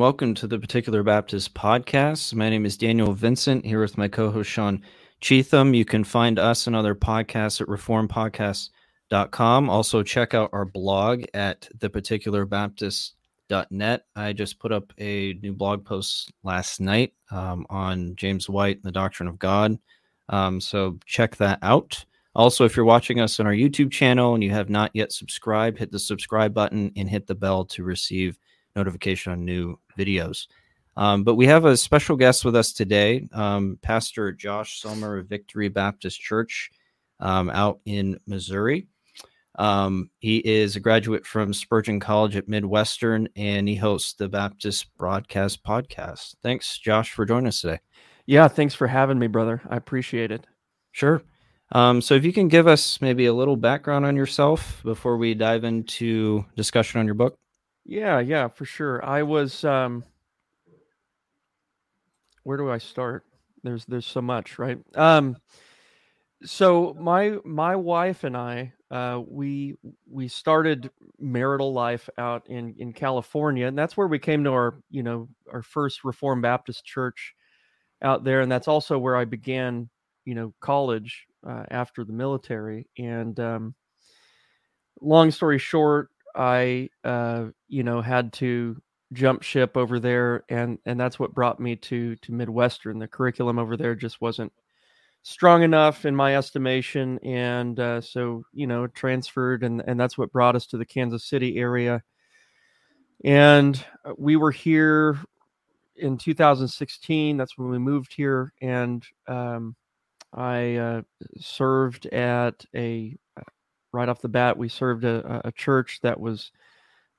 Welcome to the Particular Baptist Podcast. My name is Daniel Vincent, here with my co host Sean Cheatham. You can find us and other podcasts at reformpodcast.com. Also, check out our blog at theparticularbaptist.net. I just put up a new blog post last night um, on James White and the Doctrine of God. Um, so, check that out. Also, if you're watching us on our YouTube channel and you have not yet subscribed, hit the subscribe button and hit the bell to receive notification on new videos. Um, but we have a special guest with us today, um, Pastor Josh Sommer of Victory Baptist Church um, out in Missouri. Um, he is a graduate from Spurgeon College at Midwestern, and he hosts the Baptist Broadcast Podcast. Thanks, Josh, for joining us today. Yeah, thanks for having me, brother. I appreciate it. Sure. Um, so, if you can give us maybe a little background on yourself before we dive into discussion on your book. Yeah, yeah, for sure. I was um where do I start? There's there's so much, right? Um so my my wife and I uh we we started marital life out in in California and that's where we came to our, you know, our first Reformed Baptist church out there and that's also where I began, you know, college uh, after the military and um long story short, I, uh, you know, had to jump ship over there, and and that's what brought me to to Midwestern. The curriculum over there just wasn't strong enough in my estimation, and uh, so you know, transferred, and and that's what brought us to the Kansas City area. And uh, we were here in 2016. That's when we moved here, and um, I uh, served at a right off the bat, we served a, a church that was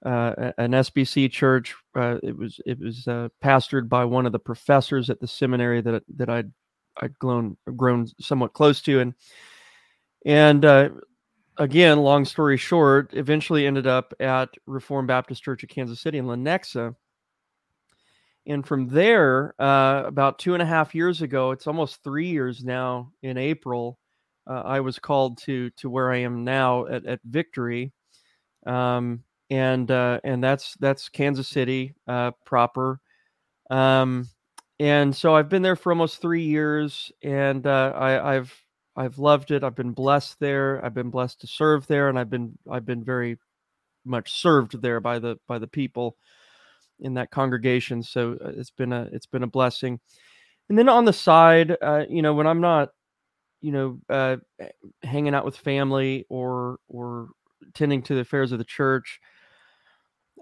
uh, an SBC church. Uh, it was it was uh, pastored by one of the professors at the seminary that that I'd I'd grown grown somewhat close to, and and uh, again, long story short, eventually ended up at Reformed Baptist Church of Kansas City in Lenexa. And from there, uh, about two and a half years ago, it's almost three years now in April, uh, I was called to to where I am now at, at Victory, um, and uh, and that's that's Kansas City uh, proper, um, and so I've been there for almost three years, and uh, I, I've I've loved it. I've been blessed there. I've been blessed to serve there, and I've been I've been very much served there by the by the people in that congregation. So uh, it's been a it's been a blessing. And then on the side, uh, you know, when I'm not you know, uh, hanging out with family or or tending to the affairs of the church.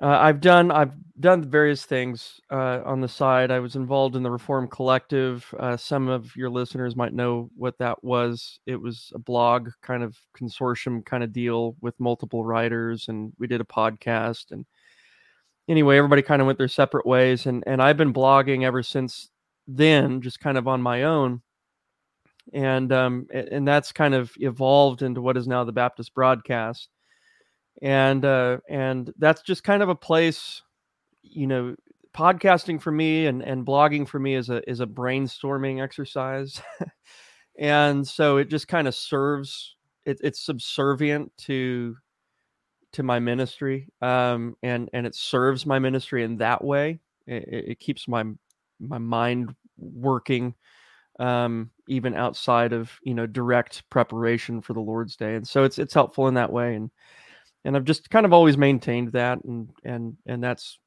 Uh, I've done I've done various things uh, on the side. I was involved in the Reform Collective. Uh, some of your listeners might know what that was. It was a blog kind of consortium kind of deal with multiple writers, and we did a podcast. And anyway, everybody kind of went their separate ways. And and I've been blogging ever since then, just kind of on my own and um, and that's kind of evolved into what is now the Baptist broadcast, and uh, and that's just kind of a place, you know, podcasting for me and and blogging for me is a is a brainstorming exercise, and so it just kind of serves it, it's subservient to to my ministry um and and it serves my ministry in that way. It, it keeps my my mind working um, even outside of you know direct preparation for the Lord's Day, and so it's it's helpful in that way, and and I've just kind of always maintained that, and and and that's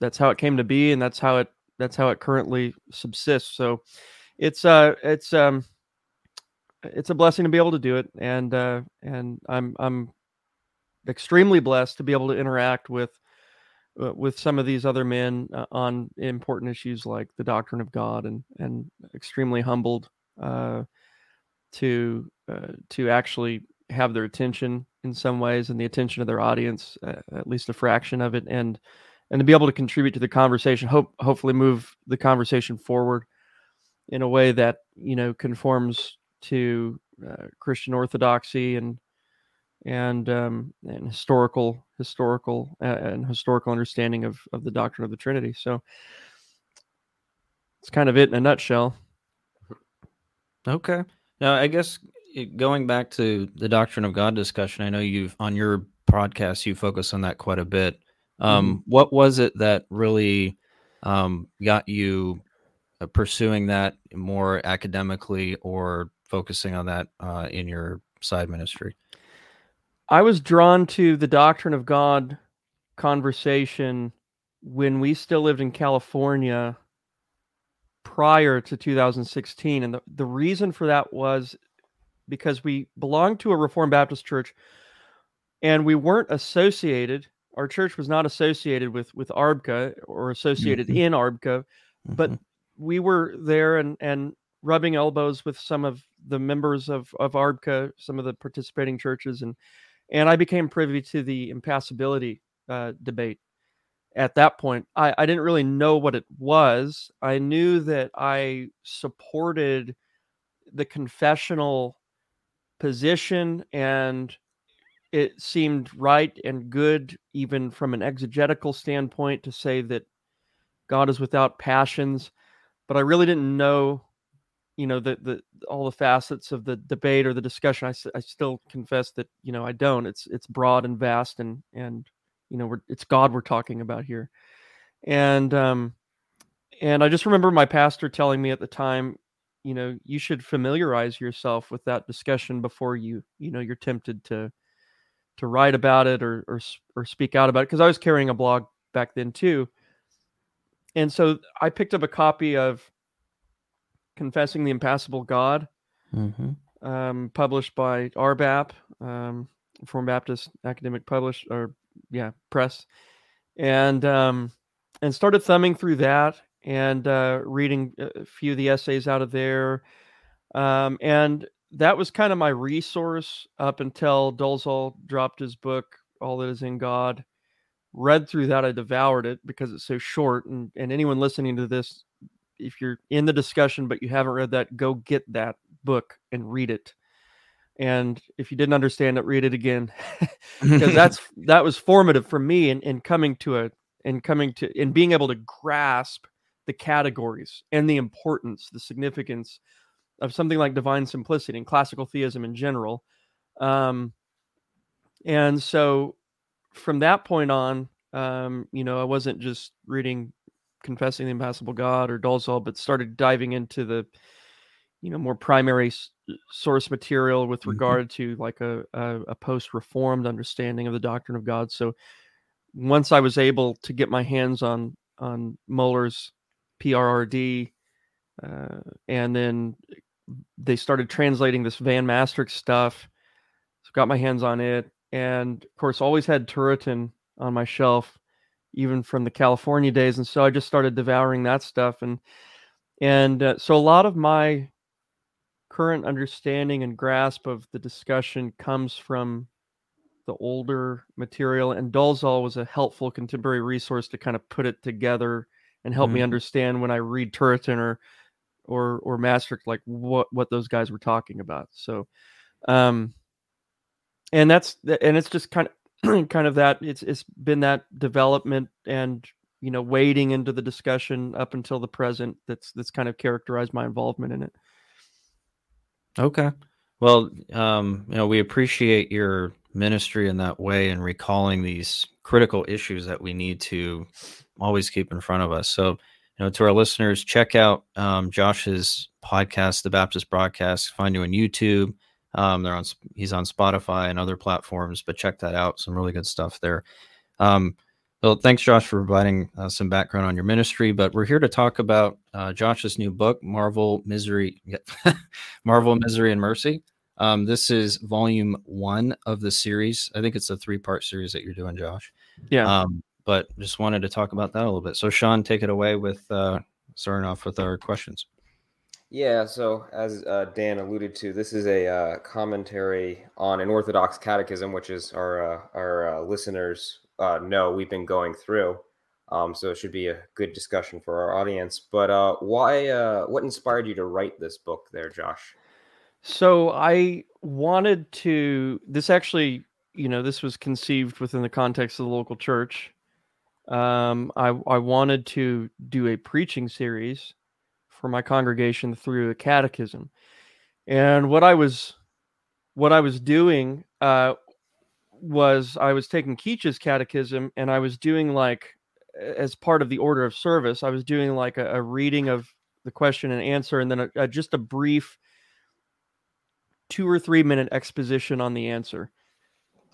that's how it came to be, and that's how it that's how it currently subsists. So it's uh it's um it's a blessing to be able to do it, and uh, and I'm I'm extremely blessed to be able to interact with uh, with some of these other men uh, on important issues like the doctrine of God, and and extremely humbled uh, to uh, to actually have their attention in some ways and the attention of their audience, uh, at least a fraction of it, and and to be able to contribute to the conversation, hope hopefully move the conversation forward in a way that you know conforms to Christian orthodoxy and and um, and historical historical uh, and historical understanding of of the doctrine of the Trinity. So it's kind of it in a nutshell. Okay. Now, I guess going back to the doctrine of God discussion, I know you've on your podcast you focus on that quite a bit. Um, Mhm. What was it that really um, got you uh, pursuing that more academically or focusing on that uh, in your side ministry? I was drawn to the doctrine of God conversation when we still lived in California prior to 2016. And the, the reason for that was because we belonged to a Reformed Baptist church and we weren't associated. Our church was not associated with with ARBCA or associated Mhm. in ARBCA, but Mhm. we were there and and rubbing elbows with some of the members of of ARBCA, some of the participating churches, and and I became privy to the impassibility uh, debate. At that point, I, I didn't really know what it was. I knew that I supported the confessional position, and it seemed right and good, even from an exegetical standpoint, to say that God is without passions. But I really didn't know, you know, the the all the facets of the debate or the discussion. I, I still confess that you know I don't. It's it's broad and vast, and and you know we're it's God we're talking about here, and um and I just remember my pastor telling me at the time, you know, you should familiarize yourself with that discussion before you you know you're tempted to to write about it or or or speak out about it because I was carrying a blog back then too. And so I picked up a copy of Confessing the Impassible God, Mhm. um, published by RBAP, um, Reformed Baptist Academic Publish or yeah Press, and um, and started thumbing through that and uh, reading a few of the essays out of there, um, and that was kind of my resource up until Dolezal dropped his book All That Is in God. Read through that, I devoured it because it's so short, and and anyone listening to this if you're in the discussion but you haven't read that, go get that book and read it. And if you didn't understand it, read it again because that's that was formative for me in, in coming to a in coming to in being able to grasp the categories and the importance, the significance of something like divine simplicity and classical theism in general. Um, and so from that point on, um, you know, I wasn't just reading confessing the impassible god or Dolezal but started diving into the you know more primary s- source material with Mhm. regard to like a, a, a post-reformed understanding of the doctrine of god so once i was able to get my hands on on Muller's prrd uh, and then they started translating this van Mastricht stuff so got my hands on it and of course always had Turretin on my shelf even from the California days, and so I just started devouring that stuff, and and uh, so a lot of my current understanding and grasp of the discussion comes from the older material, and Dolezal was a helpful contemporary resource to kind of put it together and help me Mhm. understand when I read Turretin or or or Mastricht, like what what those guys were talking about. So, um, and that's and it's just kind of kind of that it's it's been that development and you know wading into the discussion up until the present that's that's kind of characterized my involvement in it Okay. Well, um, you know, we appreciate your ministry in that way and recalling these critical issues that we need to always keep in front of us. So, you know, to our listeners, check out um, Josh's podcast, The Baptist Broadcast. Find you on YouTube. Um, they're on. He's on Spotify and other platforms, but check that out. Some really good stuff there. Um, well, thanks, Josh, for providing uh, some background on your ministry. But we're here to talk about uh, Josh's new book, Marvel, Misery, Marvel, Misery, and Mercy. Um, this is volume one of the series. I think it's a three-part series that you're doing, Josh. yeah Um, but just wanted to talk about that a little bit. So, Sean, take it away with uh, starting off with our questions. Yeah, so as uh, Dan alluded to, this is a uh, commentary on an Orthodox catechism, which is our uh, our uh, listeners uh, know we've been going through. Um, so it should be a good discussion for our audience. But uh, why? What inspired you to write this book, there, Josh? so i wanted to this actually you know this was conceived within the context of the local church um i i wanted to do a preaching series for my congregation through the catechism and what i was what i was doing uh was I was taking Keach's catechism and I was doing like as part of the order of service, I was doing like a, a reading of the question and answer, and then a, a, just a brief two or three minute exposition on the answer.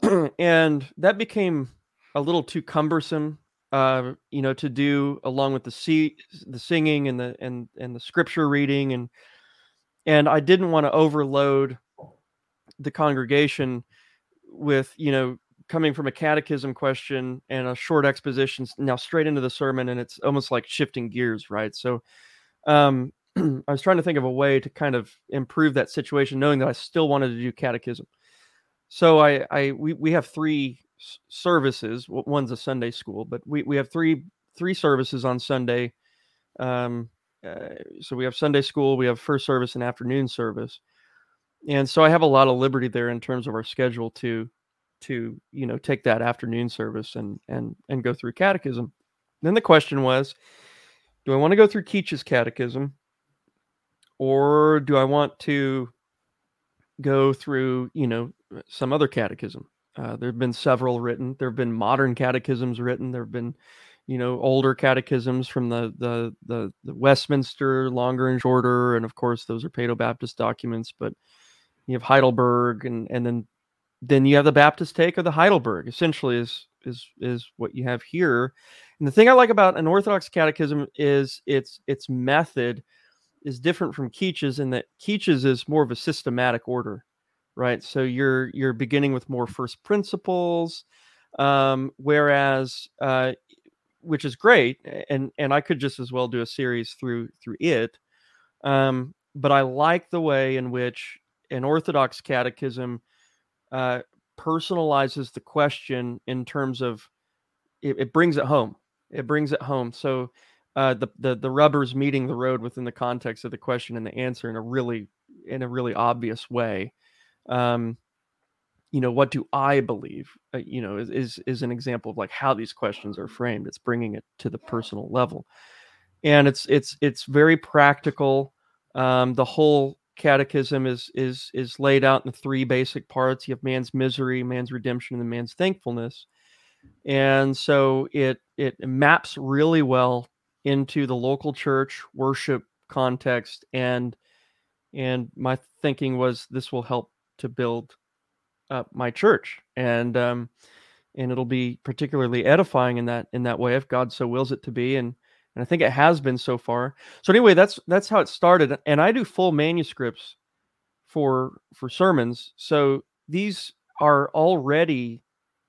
and that became a little too cumbersome, uh, you know, to do along with the see the singing and the and and the scripture reading and and I didn't want to overload the congregation with you know coming from a catechism question and a short exposition now straight into the sermon and it's almost like shifting gears right? So um i was trying to think of a way to kind of improve that situation knowing that i still wanted to do catechism. So i i we, we have three services one's a sunday school but we, we have three three services on sunday um uh, so we have sunday school we have first service and afternoon service and so i have a lot of liberty there in terms of our schedule to to you know take that afternoon service and and and go through catechism. Then the question was do i want to go through keach's catechism or do i want to go through you know some other catechism uh, there have been several written there have been modern catechisms written there have been you know older catechisms from the the the, the westminster longer and shorter and of course those are paedo baptist documents but you have heidelberg and and then then you have the Baptist take of the Heidelberg. Essentially, is is is what you have here. And the thing I like about an Orthodox catechism is its its method is different from Keach's in that Keach's is more of a systematic order, right? So you're you're beginning with more first principles, um, whereas uh, which is great, and and I could just as well do a series through through it. Um, but I like the way in which an Orthodox catechism uh, personalizes the question in terms of it, it, brings it home. It brings it home. So uh, the the the rubber's meeting the road within the context of the question and the answer in a really in a really obvious way. Um, you know, what do I believe? Uh, you know, is, is is an example of like how these questions are framed. It's bringing it to the personal level, and it's it's it's very practical. Um, the whole catechism is is is laid out in the three basic parts. You have man's misery, man's redemption, and man's thankfulness. And so it it maps really well into the local church worship context and and my thinking was this will help to build up my church and um and it'll be particularly edifying in that in that way if God so wills it to be and and I think it has been so far. So anyway, that's that's how it started. And I do full manuscripts for for sermons. So these are already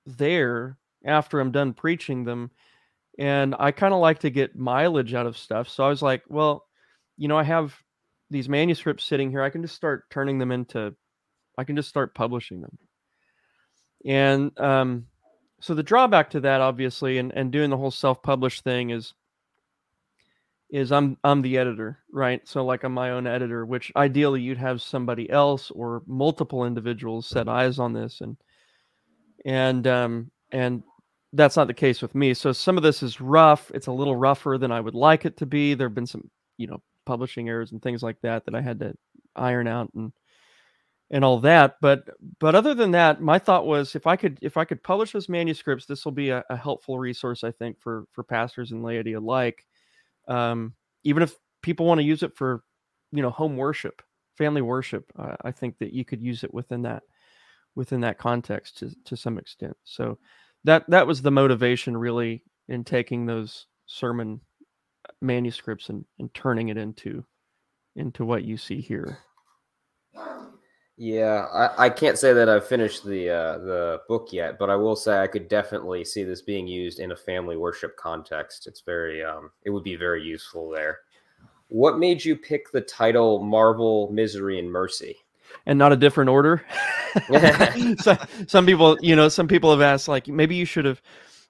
there after I'm done preaching them. And I kind of like to get mileage out of stuff. So I was like, well, you know, I have these manuscripts sitting here. I can just start turning them into I can just start publishing them. And um so the drawback to that obviously and, and doing the whole self-published thing is is I'm I'm the editor, right? So like I'm my own editor, which ideally you'd have somebody else or multiple individuals set eyes on this and and um and that's not the case with me. So some of this is rough. It's a little rougher than I would like it to be. There've been some, you know, publishing errors and things like that that I had to iron out and and all that. But but other than that, my thought was if I could if I could publish those manuscripts, this will be a, a helpful resource, I think, for for pastors and laity alike um, even if people want to use it for you know home worship family worship uh, i think that you could use it within that within that context to, to some extent so that that was the motivation really in taking those sermon manuscripts and, and turning it into into what you see here yeah, I, I can't say that I've finished the uh, the book yet, but I will say I could definitely see this being used in a family worship context. It's very um, it would be very useful there. What made you pick the title Marvel, Misery, and Mercy? And not a different order. so, some people, you know, some people have asked, like, maybe you should have,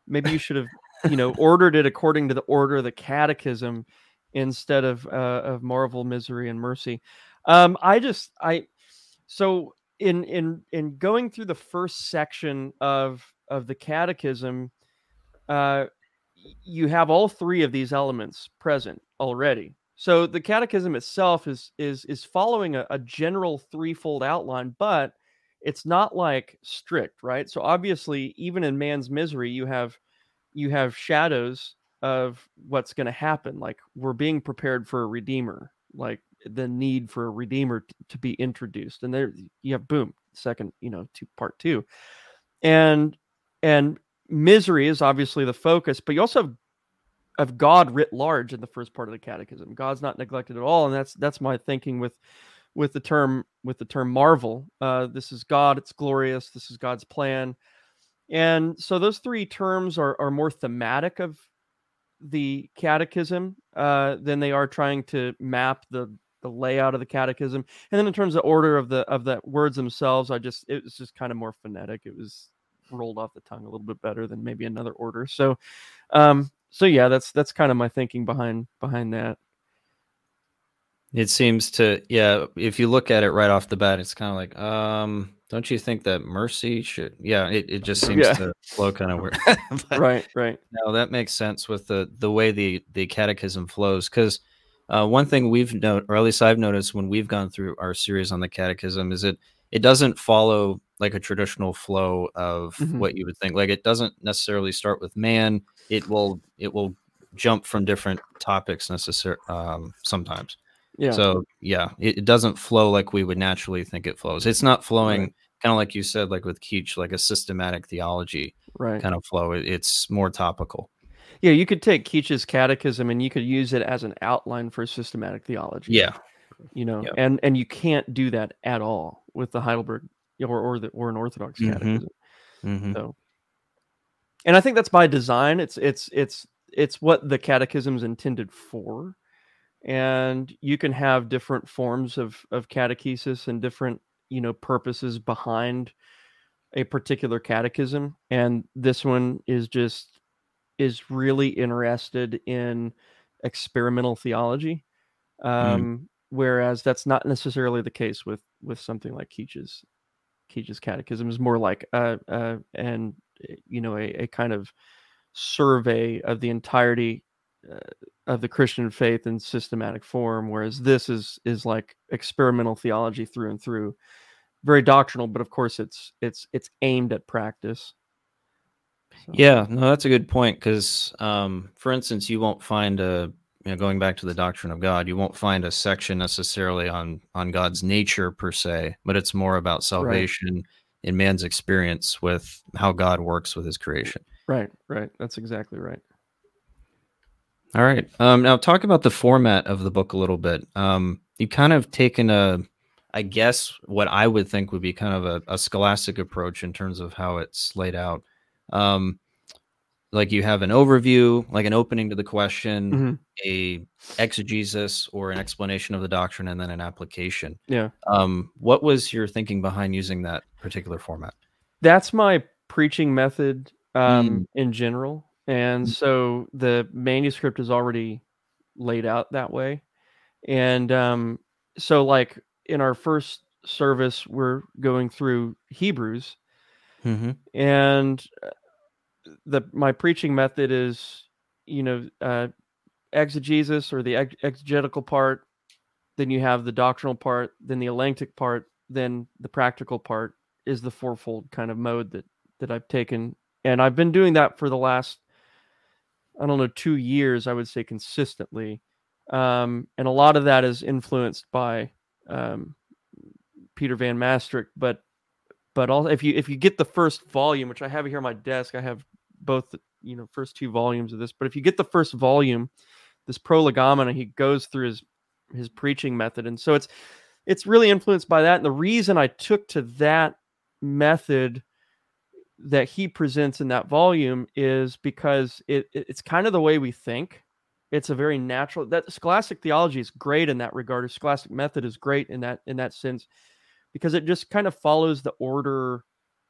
maybe you should have, you know, ordered it according to the order of the Catechism instead of uh, of Marvel, Misery, and Mercy. Um, I just, I, so in in in going through the first section of of the catechism uh you have all three of these elements present already so the catechism itself is is is following a, a general threefold outline but it's not like strict, right? So obviously, even in man's misery, you have you have shadows of what's going to happen. Like we're being prepared for a redeemer, like the need for a redeemer t- to be introduced, and there you have boom, second, you know, to part two, and and misery is obviously the focus, but you also have of God writ large in the first part of the catechism. God's not neglected at all, and that's that's my thinking with with the term with the term marvel. Uh, this is God. It's glorious. This is God's plan. And so those three terms are are more thematic of the catechism uh, than they are trying to map the the layout of the catechism. And then in terms of order of the of the words themselves, I just it was just kind of more phonetic. It was rolled off the tongue a little bit better than maybe another order. So um so yeah, that's that's kind of my thinking behind behind that. It seems to, yeah. If you look at it right off the bat, it's kind of like, um, don't you think that mercy should? Yeah, it, it just seems Yeah. to flow kind of weird. But Right, right. No, that makes sense with the the way the the catechism flows. Because uh, one thing we've noted, or at least I've noticed when we've gone through our series on the catechism, is it it doesn't follow like a traditional flow of Mhm. what you would think. Like it doesn't necessarily start with man. It will it will jump from different topics necessary um, sometimes. Yeah. So yeah, it, it doesn't flow like we would naturally think it flows. It's not flowing Right. kind of like you said, like with Keach, like a systematic theology right. kind of flow. It, it's more topical. Yeah, you could take Keach's catechism and you could use it as an outline for systematic theology. Yeah. You know, Yep. and and you can't do that at all with the Heidelberg or or the or an Orthodox Mhm. catechism. hmm So and I think that's by design. It's it's it's it's what the catechism's intended for. And you can have different forms of of catechesis and different, you know, purposes behind a particular catechism. And this one is just is really interested in experimental theology. Um, whereas that's not necessarily the case with with something like Keach's Keach's catechism is more like uh uh and uh, you know a, a kind of survey of the entirety uh, of the Christian faith in systematic form, whereas this is is like experimental theology through and through, very doctrinal, but of course it's it's it's aimed at practice. So, Yeah, no, that's a good point because, um, for instance, you won't find a you know, going back to the doctrine of God, you won't find a section necessarily on on God's nature per se, but it's more about salvation in man's experience with how God works with His creation. right, right. That's exactly right. All right. Um, now talk about the format of the book a little bit. Um, you kind of taken a, I guess, what I would think would be kind of a, a scholastic approach in terms of how it's laid out. Um, like you have an overview, like an opening to the question, Mhm. a exegesis or an explanation of the doctrine, and then an application. Yeah. Um, what was your thinking behind using that particular format? that's my preaching method um, Mm. in general and Mm. so the manuscript is already laid out that way and um, so like in our first service we're going through hebrews Mm-hmm. and uh, the my preaching method is you know uh, exegesis or the ex- exegetical part then you have the doctrinal part then the elenctic part then the practical part is the fourfold kind of mode that that I've taken and I've been doing that for the last I don't know 2 years I would say consistently um, and a lot of that is influenced by um, Peter Van Mastricht but but also if you if you get the first volume which I have here on my desk I have both you know first two volumes of this but if you get the first volume this prolegomena he goes through his his preaching method. And so it's it's really influenced by that. And the reason I took to that method that he presents in that volume is because it, it- it's kind of the way we think. It's a very natural that scholastic theology is great in that regard. Or scholastic method is great in that in that sense because it just kind of follows the order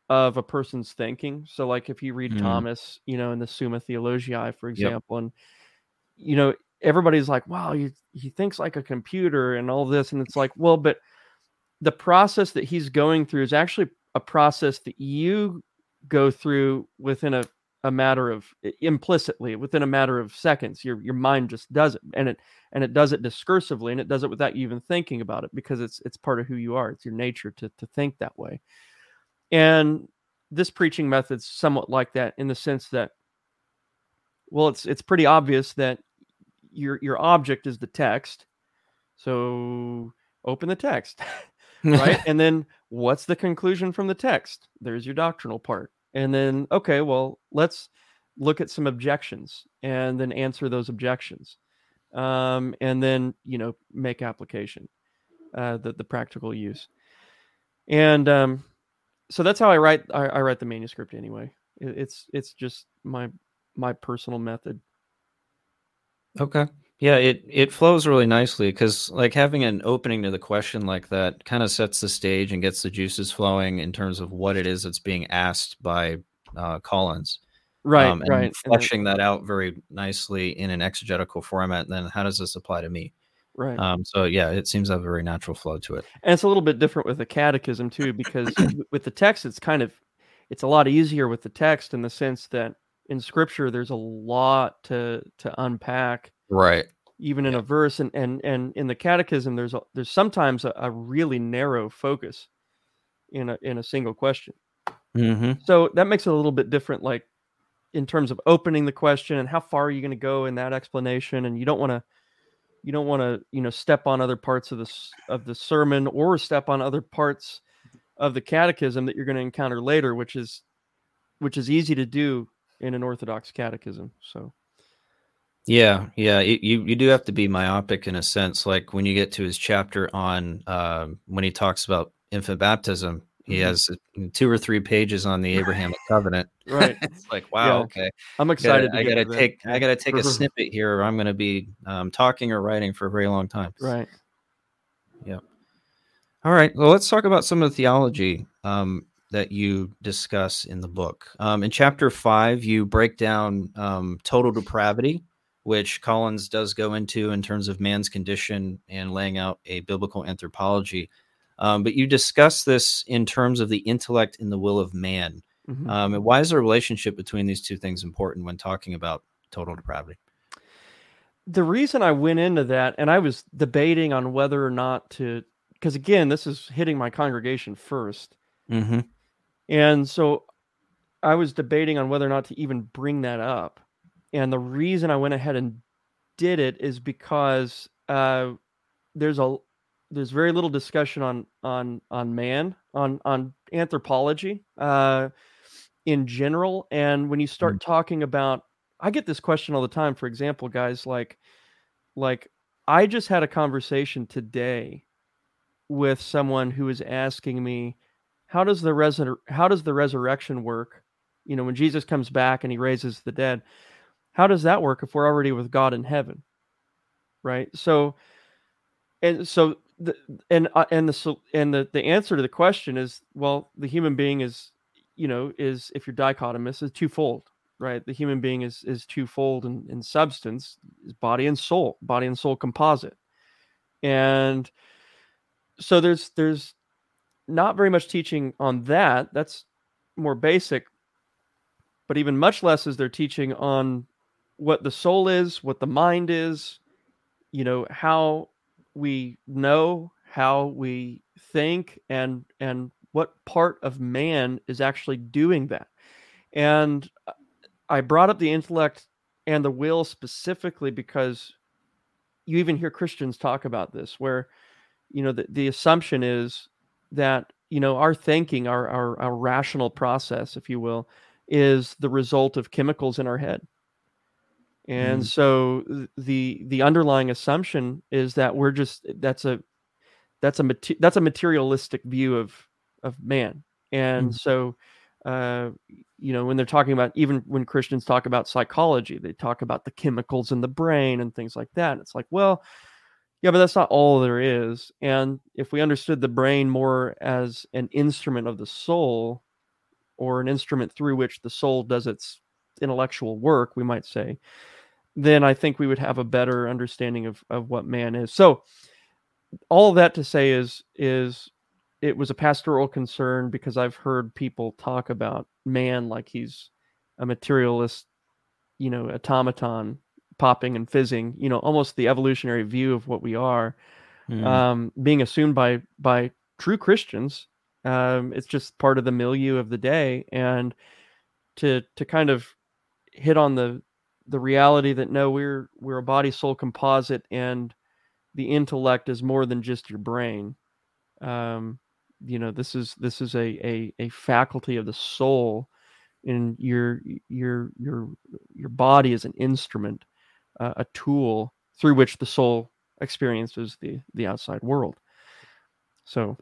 of a person's thinking so like if you read Mm. thomas you know in the summa theologiae for example and you know everybody's like wow he, he thinks like a computer and all this and it's like well but the process that he's going through is actually a process that you go through within a, a matter of implicitly within a matter of seconds your your mind just does it and it and it does it discursively and it does it without you even thinking about it because it's it's part of who you are it's your nature to to think that way. And this preaching method's somewhat like that in the sense that well it's it's pretty obvious that your your object is the text so open the text right? And then what's the conclusion from the text? There's your doctrinal part and then okay well let's look at some objections and then answer those objections um, and then you know make application uh, the, the practical use. And um, so that's how i write I, I write the manuscript anyway. It, it's it's just my my personal method. Okay. Yeah, it it flows really nicely because like having an opening to the question like that kind of sets the stage and gets the juices flowing in terms of what it is that's being asked by uh, Collins. right um, and right and then- fleshing that out very nicely in an exegetical format. Then how does this apply to me? right Um, so yeah, it seems to have a very natural flow to it. and it's a little bit different with the catechism too because with the text it's kind of it's a lot easier with the text in the sense that in scripture there's a lot to to unpack Right. even in a verse and and and in the catechism there's a, there's sometimes a, a really narrow focus in a in a single question. Hmm so that makes it a little bit different like in terms of opening the question and how far are you going to go in that explanation and you don't want to you don't want to you know step on other parts of this of the sermon or step on other parts of the catechism that you're going to encounter later which is which is easy to do in an orthodox catechism so Yeah, yeah. it- you you do have to be myopic in a sense. Like when you get to his chapter on um, when he talks about infant baptism, he Mhm. has uh, two or three pages on the Abrahamic covenant. right it's like wow, Yeah. okay. i'm Gotta- excited to I gotta to that. take I gotta take a snippet here, or I'm gonna be um, talking or writing for a very long time. right Yeah. All right. Well, let's talk about some of the theology um, that you discuss in the book. Um, in chapter five, you break down um, total depravity, which Collins does go into in terms of man's condition and laying out a biblical anthropology. Um, but you discuss this in terms of the intellect and the will of man. Mhm. Um, and why is the relationship between these two things important when talking about total depravity? the reason I went into that, and I was debating on whether or not to, because again, this is hitting my congregation first. Mm-hmm. And so I was debating on whether or not to even bring that up. And the reason I went ahead and did it is because uh, there's a there's very little discussion on on on man on on anthropology uh, in general. And when you start talking about, I get this question all the time. For example, guys like like I just had a conversation today with someone who was asking me how does the resur- how does the resurrection work you know when jesus comes back and he raises the dead how does that work if we're already with god in heaven right? So and so the and uh, and the and the the answer to the question is well the human being is you know is if you're dichotomous is twofold right? The human being is is twofold in, in substance is body and soul body and soul composite. And so there's there's not very much teaching on that that's more basic but even much less is there teaching on what the soul is what the mind is you know how we know how we think and and what part of man is actually doing that. And uh, i brought up the intellect and the will specifically because you even hear christians talk about this where you know the, the assumption is that you know our thinking our, our our rational process if you will is the result of chemicals in our head and Mm. so the the underlying assumption is that we're just that's a that's a that's a materialistic view of of man and Mm. so uh you know when they're talking about even when christians talk about psychology they talk about the chemicals in the brain and things like that it's like well yeah but that's not all there is and if we understood the brain more as an instrument of the soul or an instrument through which the soul does its intellectual work we might say then i think we would have a better understanding of, of what man is. So all that to say is is it was a pastoral concern because i've heard people talk about man like he's a materialist you know automaton popping and fizzing you know almost the evolutionary view of what we are Mm. um, being assumed by by true Christians. Um, it's just part of the milieu of the day, and to to kind of hit on the the reality that no, we're we're a body soul composite, and the intellect is more than just your brain. Um, you know, this is this is a a, a faculty of the soul, and your your your your body is an instrument, uh, a tool through which the soul experiences the the outside world. So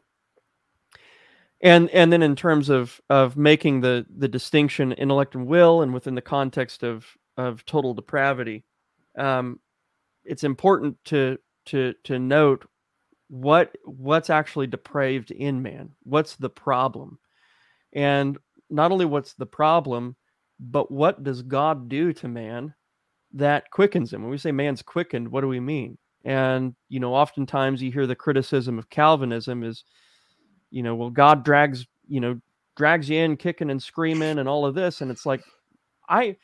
and and then in terms of of making the the distinction intellect and will and within the context of of total depravity. Um it's important to to to note what what's actually depraved in man. What's the problem? And not only what's the problem but what does god do to man that quickens him? When we say man's quickened what do we mean? And you know oftentimes you hear the criticism of calvinism is you know, well, God drags, you know, drags you in kicking and screaming and all of this. And it's like, I,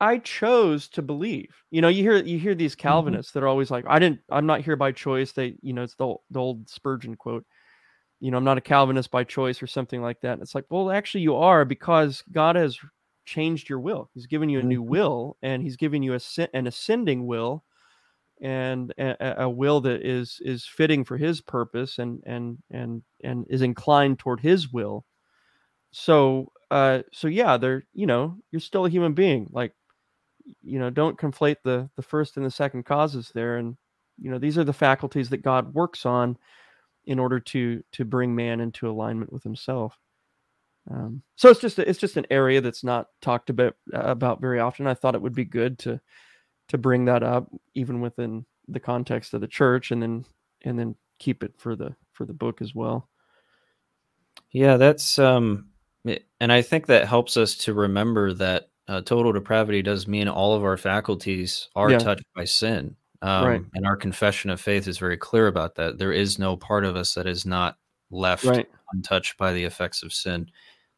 I chose to believe. You know, you hear you hear these mm-hmm. Calvinists mm-hmm. that are always like, I didn't, I'm not here by choice. They, you know, it's the, the old Spurgeon quote. You know, I'm not a Calvinist by choice or something like that. And it's like, well, actually, you are because God has changed your will. He's given you a new mm-hmm. will, and He's given you a an ascending will and a, a, will that is is fitting for his purpose and and and and is inclined toward his will so uh so yeah they're you know you're still a human being like you know don't conflate the the first and the second causes there and you know these are the faculties that god works on in order to to bring man into alignment with himself. Um, so it's just a, it's just an area that's not talked about about very often. I thought it would be good to to bring that up even within the context of the church and then and then keep it for the for the book as well. Yeah that's um and i think that helps us to remember that uh, total depravity does mean all of our faculties are yeah. touched by sin um, right. and our confession of faith is very clear about that there is no part of us that is not left right. untouched by the effects of sin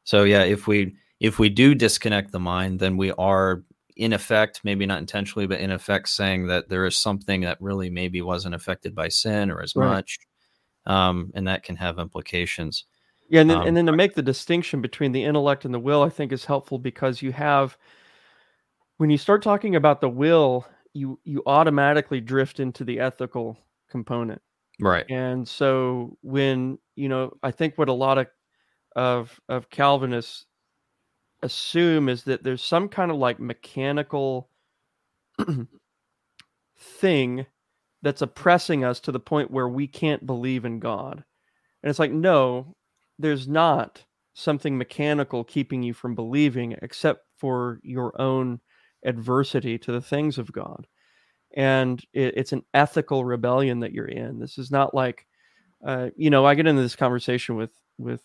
so yeah if we if we do disconnect the mind then we are in effect, maybe not intentionally, but in effect, saying that there is something that really maybe wasn't affected by sin or as right. much, um, and that can have implications. Yeah, and then, um, and then to make the distinction between the intellect and the will, I think is helpful because you have when you start talking about the will, you you automatically drift into the ethical component, right? And so when you know, I think what a lot of of of Calvinists assume is that there's some kind of like mechanical thing that's oppressing us to the point where we can't believe in God. And it's like, no, there's not something mechanical keeping you from believing except for your own adversity to the things of God. And it, it's an ethical rebellion that you're in. This is not like, uh, you know, I get into this conversation with with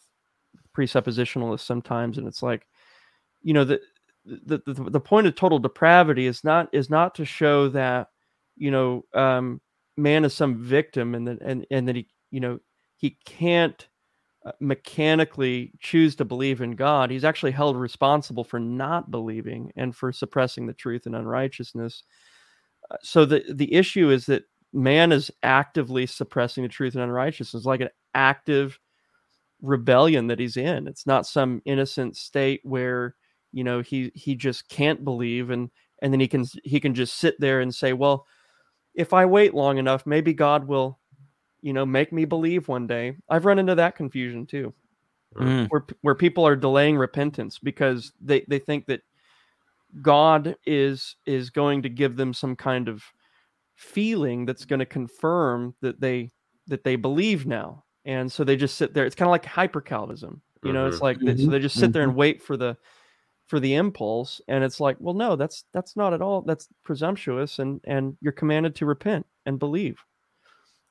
presuppositionalists sometimes, and it's like, you know the, the the the point of total depravity is not is not to show that you know um, man is some victim and that and and that he you know he can't mechanically choose to believe in God. He's actually held responsible for not believing and for suppressing the truth and unrighteousness. Uh, so the the issue is that man is actively suppressing the truth and unrighteousness, like an active rebellion that he's in. It's not some innocent state where you know he he just can't believe and and then he can he can just sit there and say well if i wait long enough maybe god will you know make me believe one day i've run into that confusion too mm. where where people are delaying repentance because they they think that god is is going to give them some kind of feeling that's going to confirm that they that they believe now and so they just sit there it's kind of like hyper calvinism you know mm-hmm. it's like mm-hmm. so they just sit there and mm-hmm. wait for the for the impulse and it's like well no that's that's not at all that's presumptuous and and you're commanded to repent and believe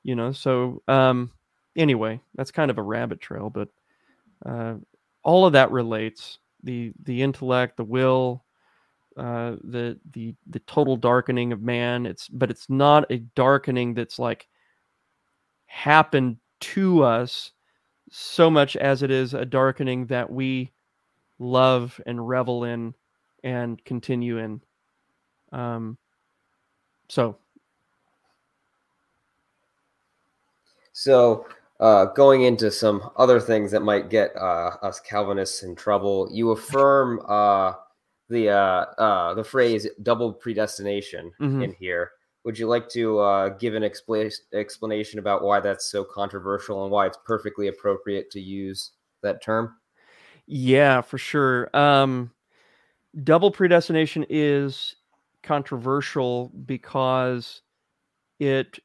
you know so um anyway that's kind of a rabbit trail but uh all of that relates the the intellect the will uh the the the total darkening of man it's but it's not a darkening that's like happened to us so much as it is a darkening that we love and revel in and continue in. Um, so. So, uh, going into some other things that might get uh, us Calvinists in trouble, you affirm uh, the uh, uh, the phrase "double predestination" Mhm. in here. Would you like to uh, give an expla- explanation about why that's so controversial and why it's perfectly appropriate to use that term? Yeah, for sure. Um, double predestination is controversial because it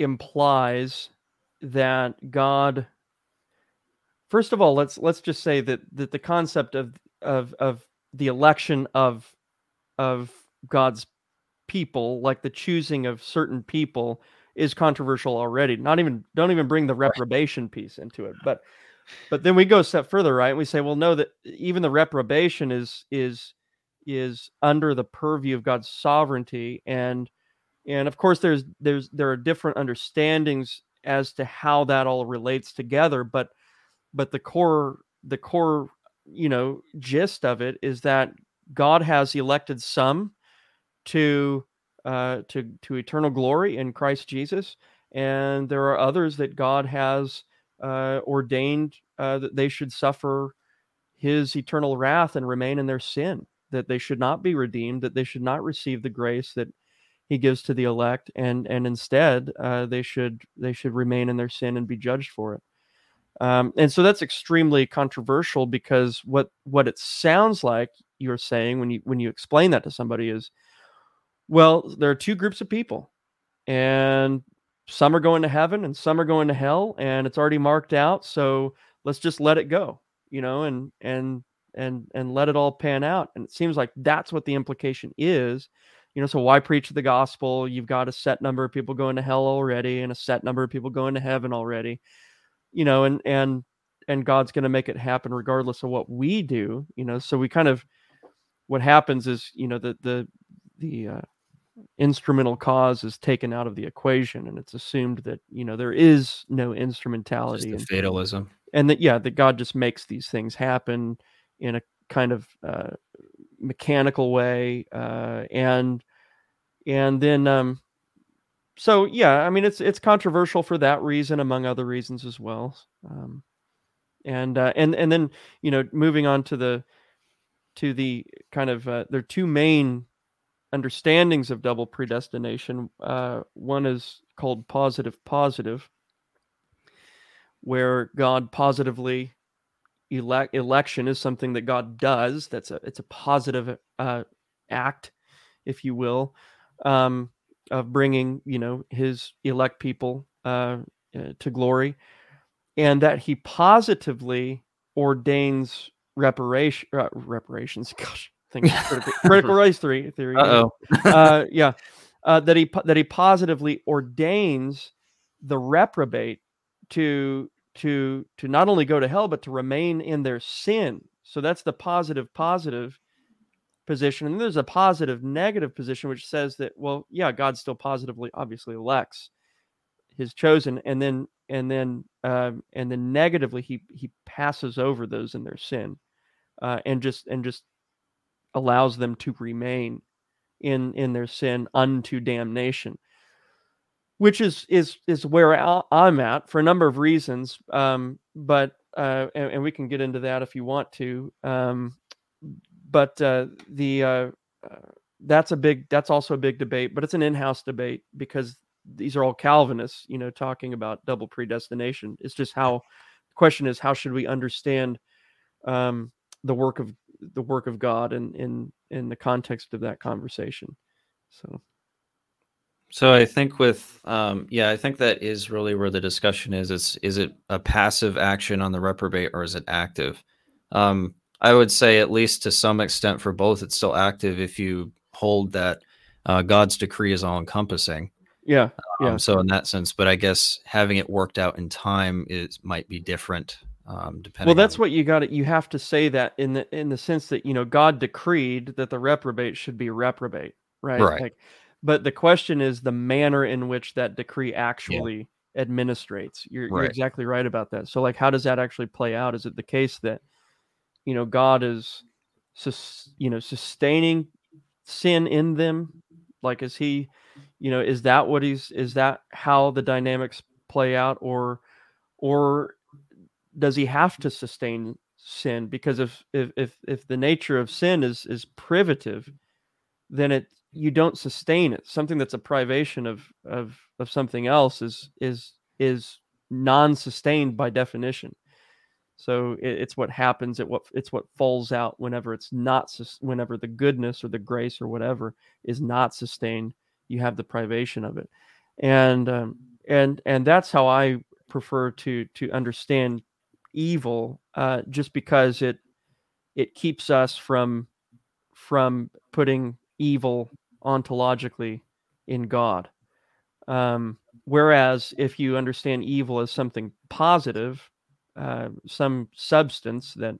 implies that God. First of all, let's let's just say that that the concept of of of the election of of God's people, like the choosing of certain people, is controversial already. Not even don't even bring the reprobation piece into it, but but then we go a step further, right? And we say, well, no, that even the reprobation is is is under the purview of God's sovereignty, and and of course, there's there's there are different understandings as to how that all relates together, but but the core the core you know gist of it is that God has elected some to uh, to to eternal glory in Christ Jesus, and there are others that God has uh, ordained uh, that they should suffer His eternal wrath and remain in their sin, that they should not be redeemed, that they should not receive the grace that He gives to the elect, and and instead uh, they should they should remain in their sin and be judged for it. Um, and so that's extremely controversial because what what it sounds like you're saying when you when you explain that to somebody is, well, there are two groups of people, and some are going to heaven and some are going to hell, and it's already marked out. So let's just let it go, you know, and and and and let it all pan out. And it seems like that's what the implication is. You know, so why preach the gospel? You've got a set number of people going to hell already, and a set number of people going to heaven already you know and and and god's going to make it happen regardless of what we do you know so we kind of what happens is you know the the the uh, instrumental cause is taken out of the equation and it's assumed that you know there is no instrumentality the and, fatalism. and that yeah that god just makes these things happen in a kind of uh, mechanical way uh, and and then um so yeah i mean it's it's controversial for that reason among other reasons as well um and uh, and and then you know moving on to the to the kind of uh, there are two main understandings of double predestination uh one is called positive positive where god positively elect election is something that god does that's a it's a positive uh act if you will um of bringing you know his elect people uh, uh, to glory and that he positively ordains reparation uh, reparations gosh think critical, critical race theory theory Uh oh. uh, yeah uh, that he that he positively ordains the reprobate to to to not only go to hell but to remain in their sin so that's the positive positive position and there's a positive negative position which says that well yeah god still positively obviously elects his chosen and then and then um, and then negatively he he passes over those in their sin uh, and just and just allows them to remain in in their sin unto damnation which is is is where i'm at for a number of reasons um but uh and, and we can get into that if you want to um but uh the uh, uh that's a big that's also a big debate but it's an in-house debate because these are all calvinists you know talking about double predestination it's just how the question is how should we understand um the work of the work of god in in in the context of that conversation so So I think with um yeah, I think that is really where the discussion is. It's is it a passive action on the reprobate or is it active? Um I would say at least to some extent for both it's still active if you hold that uh, God's decree is all encompassing. yeah yeah. Um, so in that sense, but I guess having it worked out in time is might be different um depending well that's on, what you got you have to say that in the in the sense that you know god decreed that the reprobate should be reprobate right? Right. like but the question is the manner in which that decree actually administrates. You're, you're exactly right about that. So like how does that actually play out? Is it the case that you know god is you know sustaining sin in them? Like is he you know is that what he's is that how the dynamics play out? Or or does he have to sustain sin? Because if if if, if the nature of sin is is privative then it you don't sustain it. Something that's a privation of of of something else is is is non-sustained by definition so it, it's what happens at what it's what falls out whenever it's not whenever the goodness or the grace or whatever is not sustained you have the privation of it and um, and and that's how i prefer to to understand evil uh, just because it it keeps us from from putting evil ontologically in God. Um, whereas if you understand evil as something positive, uh, some substance that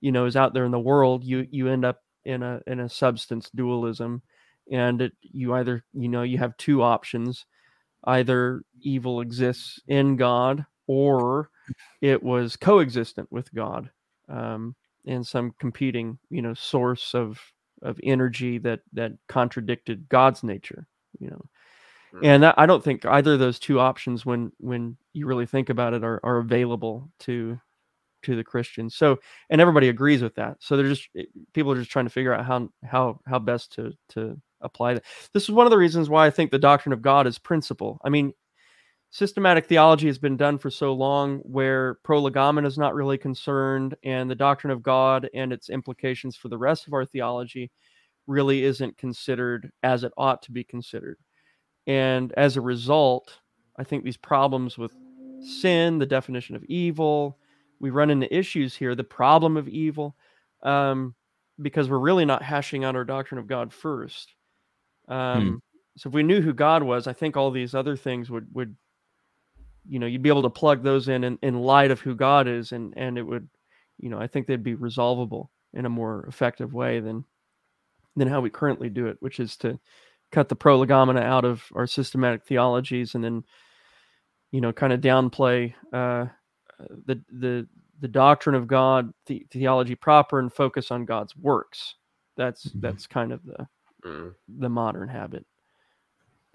you know is out there in the world, you you end up in a in a substance dualism, and it, you either you know you have two options: either evil exists in God or it was coexistent with God um, and some competing, you know, source of of energy that that contradicted God's nature, you know. Hmm. And that, I don't think either of those two options, when when you really think about it, are are available to to the Christians. So, and everybody agrees with that. So they're just eh, people are just trying to figure out how how how best to to apply that. This is one of the reasons why I think the doctrine of God is principle. I mean, systematic theology has been done for so long where prolegomena is not really concerned and the doctrine of god and its implications for the rest of our theology really isn't considered as it ought to be considered and as a result i think these problems with sin the definition of evil we run into issues here the problem of evil um, because we're really not hashing out our doctrine of god first um, hmm. so if we knew who god was i think all these other things would would you know you'd be able to plug those in, in in light of who god is and and it would you know i think they'd be resolvable in a more effective way than than how we currently do it which is to cut the prolegomena out of our systematic theologies and then you know kind of downplay uh, the the the doctrine of god the theology proper and focus on god's works that's mm-hmm. that's kind of the mm. the modern habit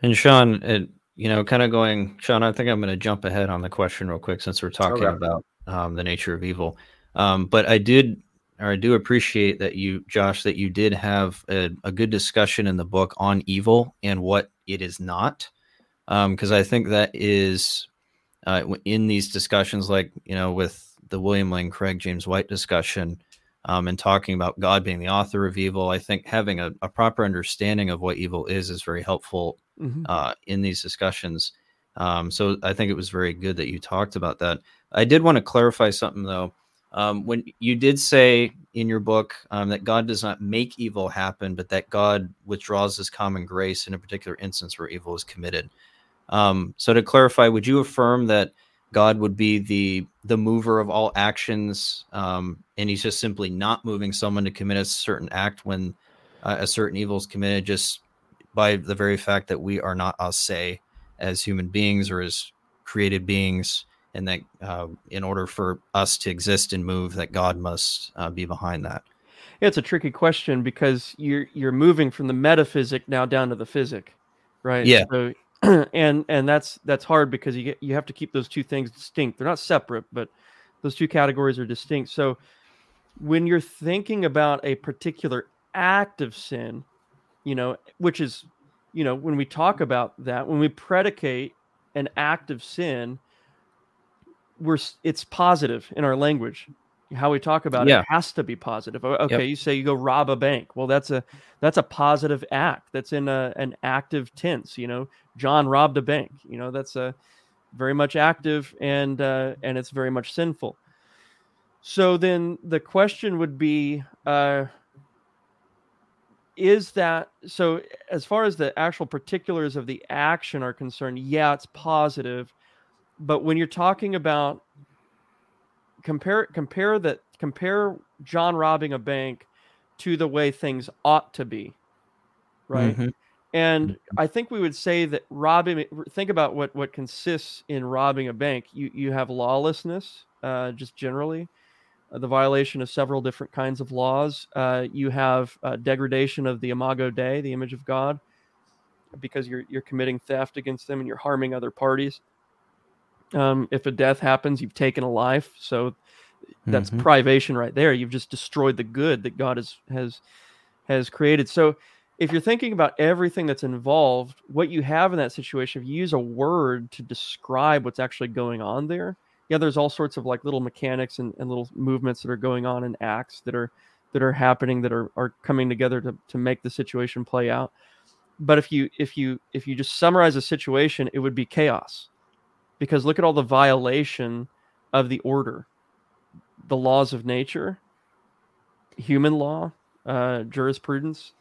and sean it, you know, kind of going, Sean, I think I'm going to jump ahead on the question real quick since we're talking okay. about um, the nature of evil. Um, but I did, or I do appreciate that you, Josh, that you did have a, a good discussion in the book on evil and what it is not. Because um, I think that is uh, in these discussions, like, you know, with the William Lane Craig James White discussion, um, and talking about God being the author of evil. I think having a, a proper understanding of what evil is is very helpful mm-hmm. uh, in these discussions. Um, so I think it was very good that you talked about that. I did want to clarify something though. Um, when you did say in your book um, that God does not make evil happen, but that God withdraws His common grace in a particular instance where evil is committed. Um, so to clarify, would you affirm that God would be the the mover of all actions, um, and He's just simply not moving someone to commit a certain act when uh, a certain evil is committed, just by the very fact that we are not us say as human beings or as created beings and that uh, in order for us to exist and move that god must uh, be behind that. Yeah, it's a tricky question because you're you're moving from the metaphysic now down to the physic right? Yeah. So, and and that's that's hard because you get you have to keep those two things distinct. They're not separate but those two categories are distinct. So when you're thinking about a particular act of sin you know, which is, you know, when we talk about that, when we predicate an act of sin, we're it's positive in our language. How we talk about yeah. it has to be positive. Okay, yep. you say you go rob a bank. Well, that's a that's a positive act. That's in a, an active tense. You know, John robbed a bank. You know, that's a very much active and uh, and it's very much sinful. So then the question would be, uh, is that so as far as the actual particulars of the action are concerned yeah it's positive but when you're talking about compare compare that compare john robbing a bank to the way things ought to be right mm-hmm. and i think we would say that robbing think about what what consists in robbing a bank you you have lawlessness uh, just generally uh, the violation of several different kinds of laws. Uh, you have uh, degradation of the imago Dei, the image of God, because you're you're committing theft against them and you're harming other parties. Um, if a death happens, you've taken a life, so that's Mhm. privation right there. You've just destroyed the good that God has has has created. So if you're thinking about everything that's involved, what you have in that situation, if you use a word to describe what's actually going on there, yeah, there's all sorts of like little mechanics and, and little movements that are going on in acts that are that are happening that are, are coming together to, to make the situation play out. But if you if you if you just summarize a situation, it would be chaos. Because look at all the violation of the order, the laws of nature, human law, uh, jurisprudence.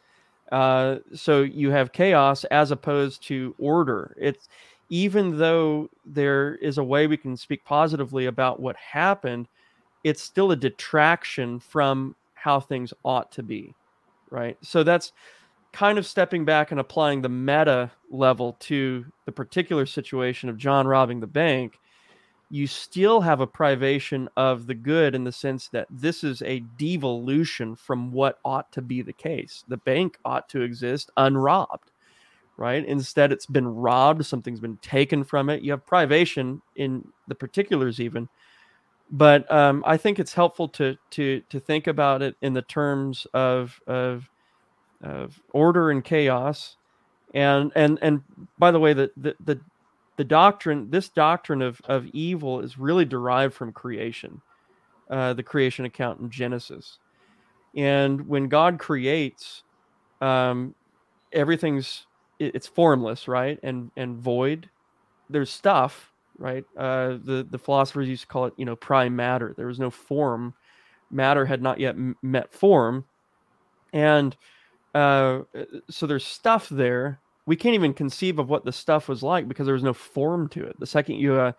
Uh, so you have chaos as opposed to order. It's even though there is a way we can speak positively about what happened, it's still a detraction from how things ought to be, right? So that's kind of stepping back and applying the meta level to the particular situation of John robbing the bank you still have a privation of the good in the sense that this is a devolution from what ought to be the case. The bank ought to exist unrobbed, right? Instead, it's been robbed, something's been taken from it. You have privation in the particulars, even. But um, I think it's helpful to to to think about it in the terms of of of order and chaos, and and and by the way, the the, the the doctrine, this doctrine of, of evil is really derived from creation, uh, the creation account in Genesis. And when God creates, um, everything's it, it's formless, right, and and void. There's stuff, right. Uh, the the philosophers used to call it, you know, prime matter. There was no form. Matter had not yet m- met form, and uh, so there's stuff there we can't even conceive of what the stuff was like because there was no form to it. The second you uh,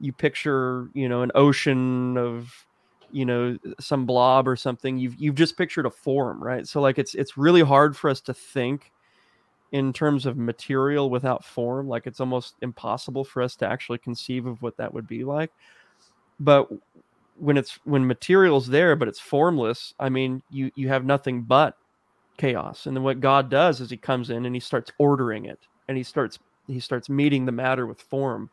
you picture, you know, an ocean of, you know, some blob or something, you've you've just pictured a form, right? So like it's it's really hard for us to think in terms of material without form. Like it's almost impossible for us to actually conceive of what that would be like. But when it's when material's there but it's formless, I mean, you you have nothing but chaos. And then what God does is he comes in and he starts ordering it and he starts he starts meeting the matter with form.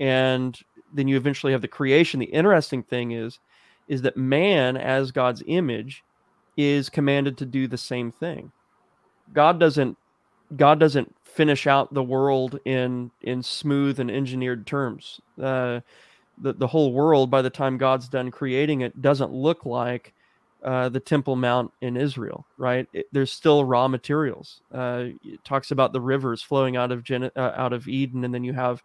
And then you eventually have the creation. The interesting thing is is that man as God's image is commanded to do the same thing. God doesn't God doesn't finish out the world in in smooth and engineered terms. Uh, the the whole world by the time God's done creating it doesn't look like uh, the Temple Mount in Israel, right? It, there's still raw materials. Uh, it talks about the rivers flowing out of Gen- uh, out of Eden, and then you have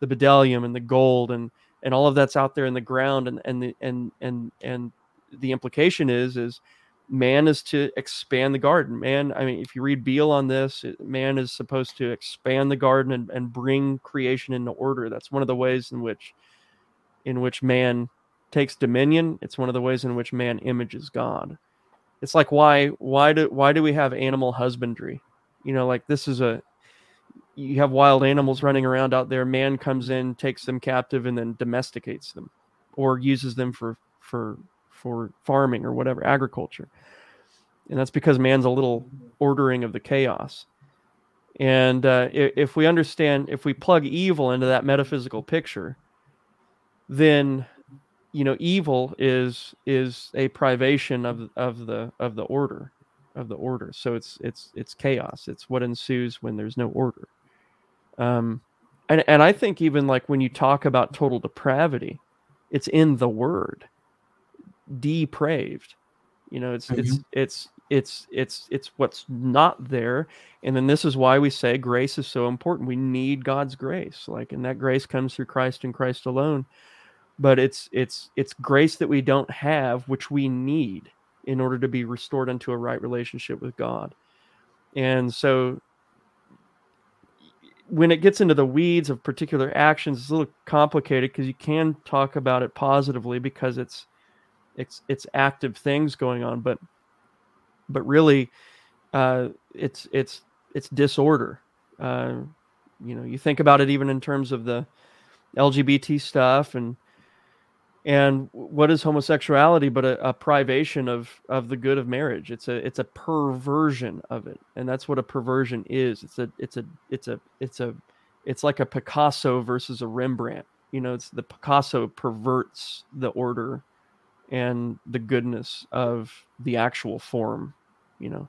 the bdellium and the gold, and and all of that's out there in the ground, and and the, and and and the implication is is man is to expand the garden. Man, I mean, if you read Beale on this, man is supposed to expand the garden and, and bring creation into order. That's one of the ways in which in which man takes dominion, it's one of the ways in which man images God. It's like why why do why do we have animal husbandry? You know, like this is a you have wild animals running around out there. Man comes in, takes them captive, and then domesticates them, or uses them for for for farming or whatever agriculture. And that's because man's a little ordering of the chaos. And uh, if we understand, if we plug evil into that metaphysical picture, then you know evil is is a privation of of the of the order of the order. So it's it's it's chaos. It's what ensues when there's no order. Um and and i think even like when you talk about total depravity it's in the word. Depraved. You know it's mm-hmm. it's it's it's it's it's what's not there. And then this is why we say grace is so important. We need god's grace. Like and that grace comes through christ and christ alone but it's it's it's grace that we don't have which we need in order to be restored into a right relationship with god. And so when it gets into the weeds of particular actions it's a little complicated because you can talk about it positively because it's it's it's active things going on but but really uh it's it's it's disorder. Uh you know you think about it even in terms of the lgbt stuff and and what is homosexuality but a, a, privation of of the good of marriage it's a it's a perversion of it and that's what a perversion is it's a it's a it's a it's a it's like a picasso versus a rembrandt You know, it's the Picasso perverts the order and the goodness of the actual form. You know,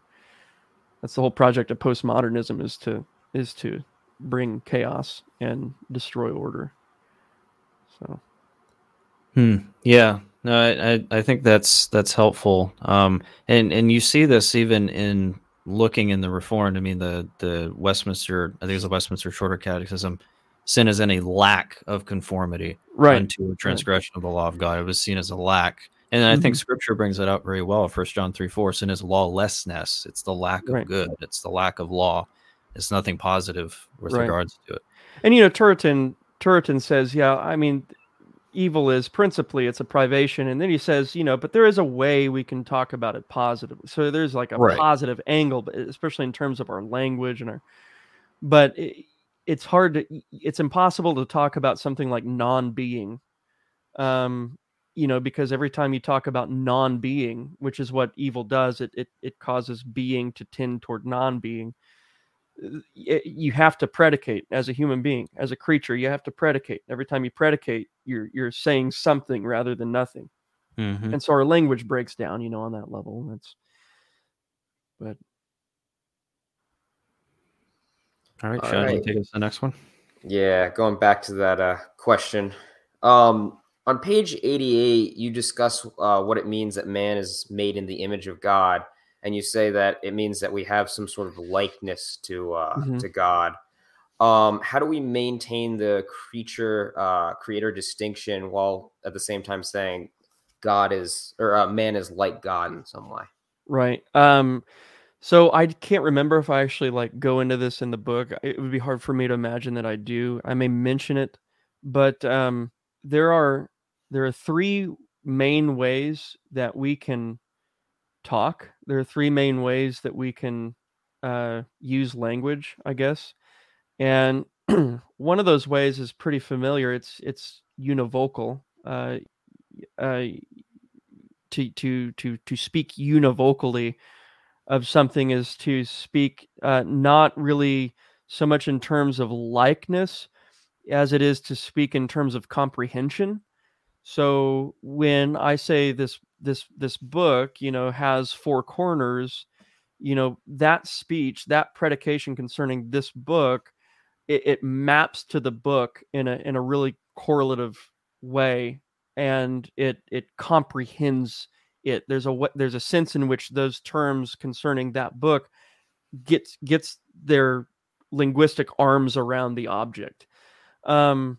that's the whole project of postmodernism is to is to bring chaos and destroy order. So, hmm. yeah, no, I, I think that's that's helpful. Um, and and you see this even in looking in the Reformed. I mean, the the Westminster, I think it's the Westminster Shorter Catechism. Sin is any lack of conformity right. unto a transgression of the law of God. It was seen as a lack. And I mm-hmm. think scripture brings it out very well. First John 3 4, sin is lawlessness. It's the lack of right. good. It's the lack of law. It's nothing positive with right. regards to it. And you know, Turretin Turretin says, yeah, I mean, evil is principally it's a privation, and then he says, you know, but there is a way we can talk about it positively. So there's like a right. positive angle, especially in terms of our language and our. But it, it's hard to, it's impossible to talk about something like non-being, um, you know, because every time you talk about non-being, which is what evil does, it it it causes being to tend toward non-being you have to predicate as a human being as a creature you have to predicate. Every time you predicate you're you're saying something rather than nothing. Mm-hmm. and so our language breaks down you know on that level that's but all right Sean, right. take us to the next one? Yeah going back to that uh, question. Um on page 88 you discuss uh, what it means that man is made in the image of god and you say that it means that we have some sort of likeness to uh, mm-hmm. to God. Um, how do we maintain the creature uh, creator distinction while at the same time saying God is or uh, man is like God in some way? Right. Um, so I can't remember if I actually like go into this in the book. It would be hard for me to imagine that I do. I may mention it, but um, there are there are three main ways that we can talk. There are three main ways that we can uh, use language, I guess. And one of those ways is pretty familiar. It's it's univocal. Uh, uh, to to to to speak univocally of something is to speak uh, not really so much in terms of likeness as it is to speak in terms of comprehension. So when I say this this this book you know has four corners you know that speech that predication concerning this book it, it, maps to the book in a in a really correlative way and it it comprehends it. There's a there's a sense in which those terms concerning that book gets gets their linguistic arms around the object. Um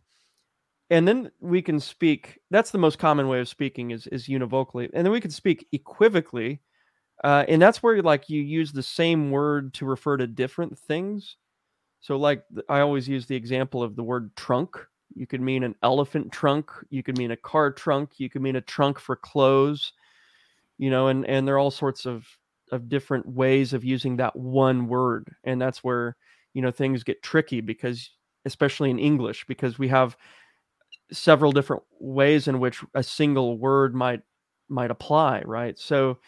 and then we can speak that's the most common way of speaking is is univocally. And then we can speak equivocally uh, and that's where like you use the same word to refer to different things. So like i always use the example of the word trunk. You could mean an elephant trunk. You could mean a car trunk. You could mean a trunk for clothes. You know and and there are all sorts of of different ways of using that one word. And that's where you know things get tricky because especially in english because we have several different ways in which a single word might might apply right? So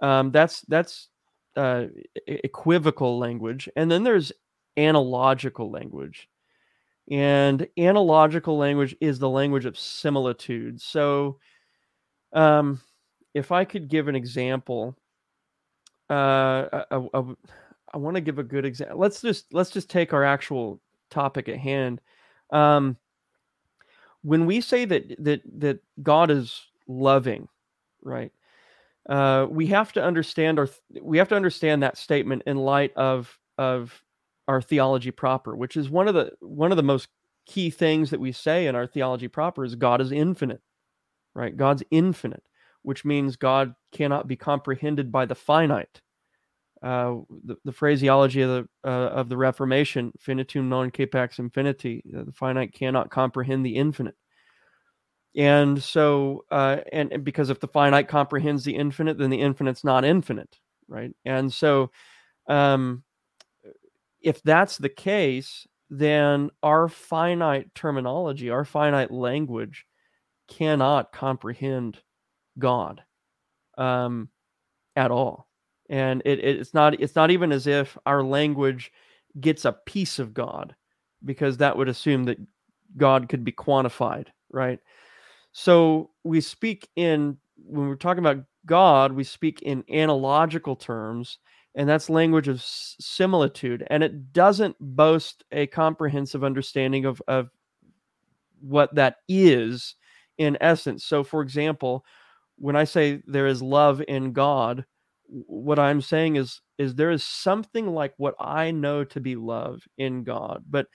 um, that's that's uh, equivocal language and then there's analogical language. And analogical language is the language of similitude. So um, if i could give an example uh, I, I, I want to give a good example let's just let's just take our actual topic at hand. Um, when we say that that that God is loving, right? Uh, we have to understand our we have to understand that statement in light of of our theology proper, which is one of the one of the most key things that we say in our theology proper is God is infinite, right? God's infinite, which means God cannot be comprehended by the finite. Uh, the, the, phraseology of the uh, of the Reformation, finitum non capax infiniti, uh, the finite cannot comprehend the infinite. And so, uh, and, and because if the finite comprehends the infinite, then the infinite's not infinite, right? And so, um, if that's the case, then our finite terminology, our finite language, cannot comprehend God um, at all and it, it's not it's not even as if our language gets a piece of god because that would assume that God could be quantified, right? So we speak in when we're talking about God, we speak in analogical terms, and that's language of similitude, and it doesn't boast a comprehensive understanding of of what that is in essence. So, for example, when I say there is love in God, what I'm saying is is there is something like what I know to be love in God, but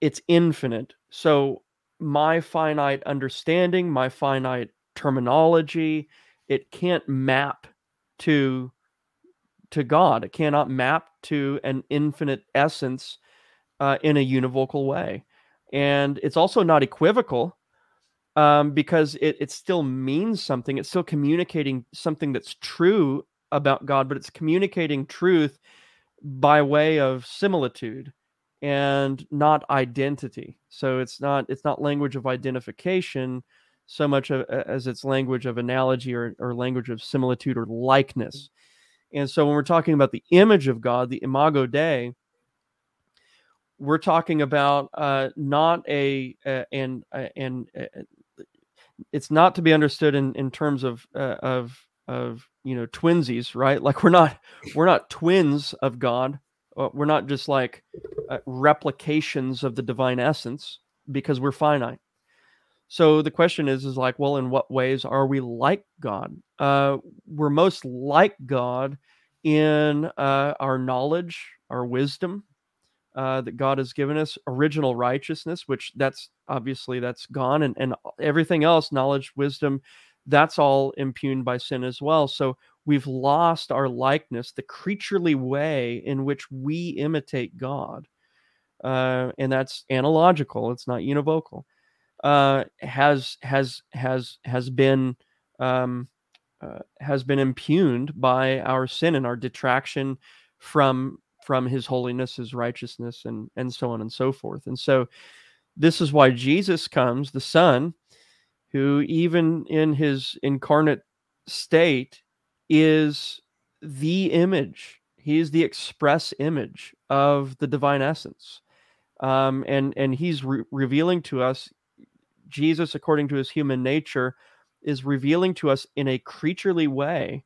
it's infinite. So my finite understanding, my finite terminology, it can't map to to God. It cannot map to an infinite essence uh, in a univocal way, and it's also not equivocal um, because it, it still means something. It's still communicating something that's true about God, but it's communicating truth by way of similitude and not identity. So it's not it's not language of identification so much as it's language of analogy or, or language of similitude or likeness. And so when we're talking about the image of God, the imago Dei, we're talking about uh, not a uh, and uh, and uh, it's not to be understood in in terms of uh, of of you know twinsies, right? Like we're not we're not twins of God. Uh, we're not just like uh, replications of the divine essence because we're finite. So the question is, is like, well, in what ways are we like God? Uh, we're most like God in uh, our knowledge, our wisdom, uh, that God has given us, original righteousness, which that's obviously that's gone, and and everything else, knowledge, wisdom, that's all impugned by sin as well. So we've lost our likeness, the creaturely way in which we imitate God, uh, and that's analogical. It's not univocal. Uh, has has has has been um, uh, has been impugned by our sin and our detraction from from his holiness, his righteousness, and and so on and so forth. And so this is why Jesus comes, the Son, who even in his incarnate state is the image. He is the express image of the divine essence. Um, and and he's re- revealing to us Jesus, according to his human nature, is revealing to us in a creaturely way,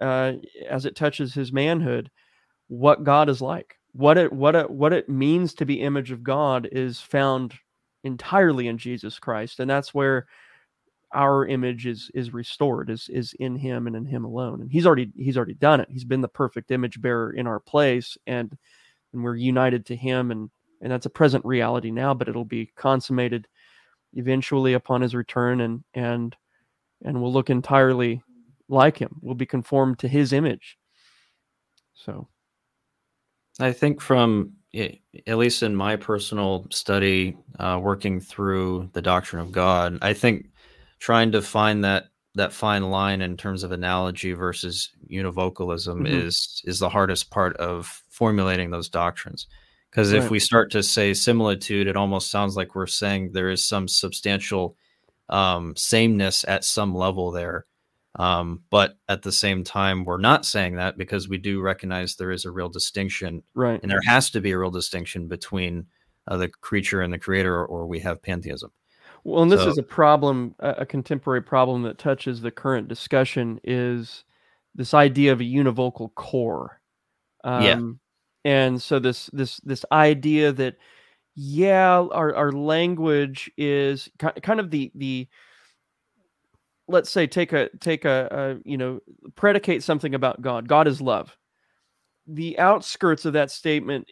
uh, as it touches his manhood, what God is like. What it what it what it means to be image of God is found entirely in Jesus Christ, and that's where our image is is restored is is in him and in him alone. And he's already he's already done it. He's been the perfect image bearer in our place and and we're united to him and and that's a present reality now but it'll be consummated eventually upon his return and and and we'll look entirely like him. We'll be conformed to his image. So I think from at least in my personal study, uh, working through the doctrine of God, I think trying to find that that fine line in terms of analogy versus univocalism mm-hmm. is is the hardest part of formulating those doctrines. Because right. if we start to say similitude, it almost sounds like we're saying there is some substantial um, sameness at some level there. Um, but at the same time, we're not saying that because we do recognize there is a real distinction, right? And there has to be a real distinction between uh, the creature and the creator, or, or we have pantheism. Well, and this so, is a problem, a contemporary problem that touches the current discussion is this idea of a univocal core. Um, yeah. And so this this this idea that yeah, our our language is kind of the the let's say take a take a, a, you know predicate something about god. God is love. The outskirts of that statement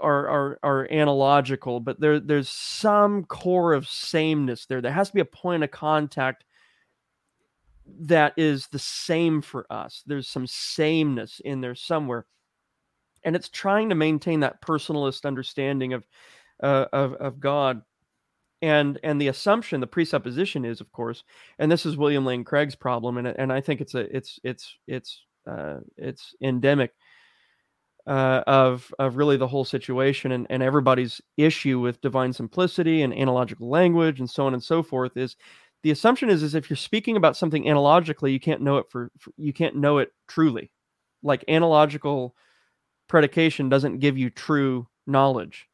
are are are analogical but there there's some core of sameness there. There has to be a point of contact that is the same for us. There's some sameness in there somewhere. And it's trying to maintain that personalist understanding of uh, of of god and and the assumption the presupposition is of course and this is william lane craig's problem and and i think it's a it's it's it's uh, it's endemic uh, of of really the whole situation and, and everybody's issue with divine simplicity and analogical language and so on and so forth is the assumption is is if you're speaking about something analogically you can't know it for, for you can't know it truly. Like analogical predication doesn't give you true knowledge.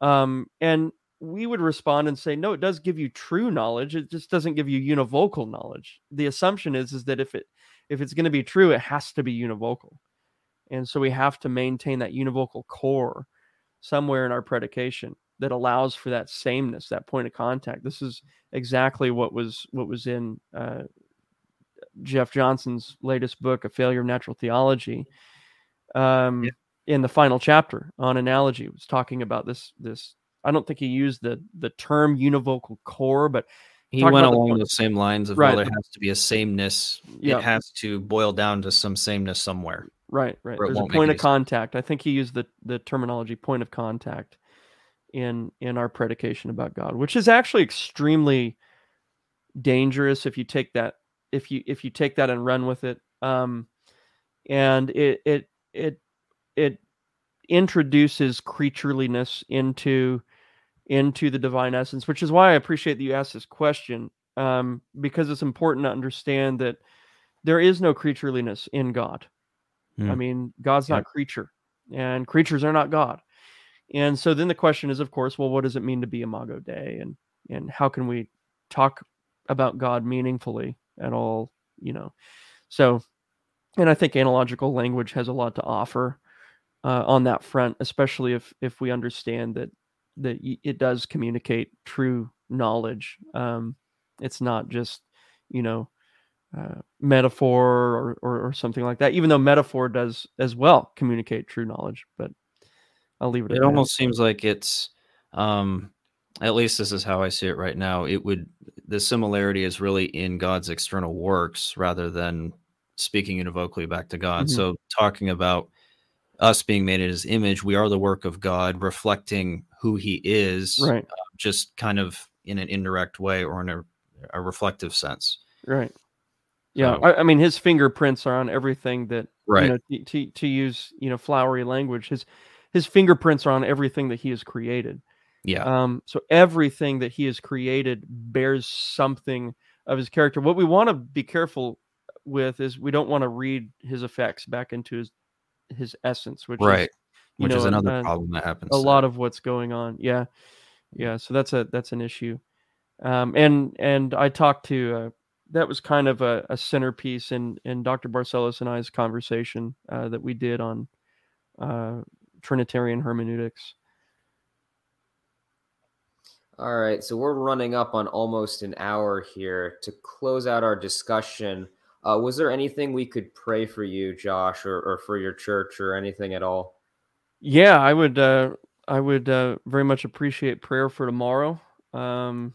Um, and we would respond and say, no, it does give you true knowledge. It just doesn't give you univocal knowledge. The assumption is is that if it if it's going to be true, it has to be univocal, and so we have to maintain that univocal core somewhere in our predication that allows for that sameness, that point of contact. This is exactly what was what was in uh, Jeff Johnson's latest book, A Failure of Natural Theology. Um, yeah. In the final chapter on analogy, was talking about this this I don't think he used the the term univocal core, but he went along the, the, same lines of right. well, there has to be a sameness. Yeah. It has to boil down to some sameness somewhere. Right, right. There's a point of contact. I think he used the the terminology point of contact in in our predication about God, which is actually extremely dangerous if you take that if you if you take that and run with it. Um, and it it it it introduces creatureliness into into the divine essence, which is why I appreciate that you asked this question, um, because it's important to understand that there is no creatureliness in God. Mm. I hmm. mean, God's not creature, and creatures are not God. And so then the question is, of course, well, what does it mean to be Imago Dei, and and how can we talk about God meaningfully at all? You know, so, and I think analogical language has a lot to offer uh, on that front, especially if if we understand that that it does communicate true knowledge. Um, it's not just, you know, uh, metaphor or, or, or something like that. Even though metaphor does as well communicate true knowledge, but I'll leave it. It almost seems like it's, um, at least this is how I see it right now. It would the similarity is really in God's external works rather than speaking univocally back to God. Mm-hmm. So talking about us being made in his image, we are the work of God, reflecting who he is, right? Uh, just kind of in an indirect way or in a, a reflective sense, right? Yeah, I, I, mean, his fingerprints are on everything that, right? You know, to, to use you know flowery language, his his fingerprints are on everything that he has created. Yeah. Um. So everything that he has created bears something of his character. What we want to be careful with is we don't want to read his effects back into his his essence, which right. is which know, is another problem that happens. A lot of what's going on. Yeah, yeah. So that's a that's an issue. Um, and and I talked to uh, that was kind of a, a, centerpiece in in Dr. Barcellos and I's conversation uh, that we did on uh, Trinitarian hermeneutics. All right, so we're running up on almost an hour here to close out our discussion. Uh, was there anything we could pray for you, Josh, or, or for your church, or anything at all? Yeah, I would. Uh, I would uh, very much appreciate prayer for tomorrow, um,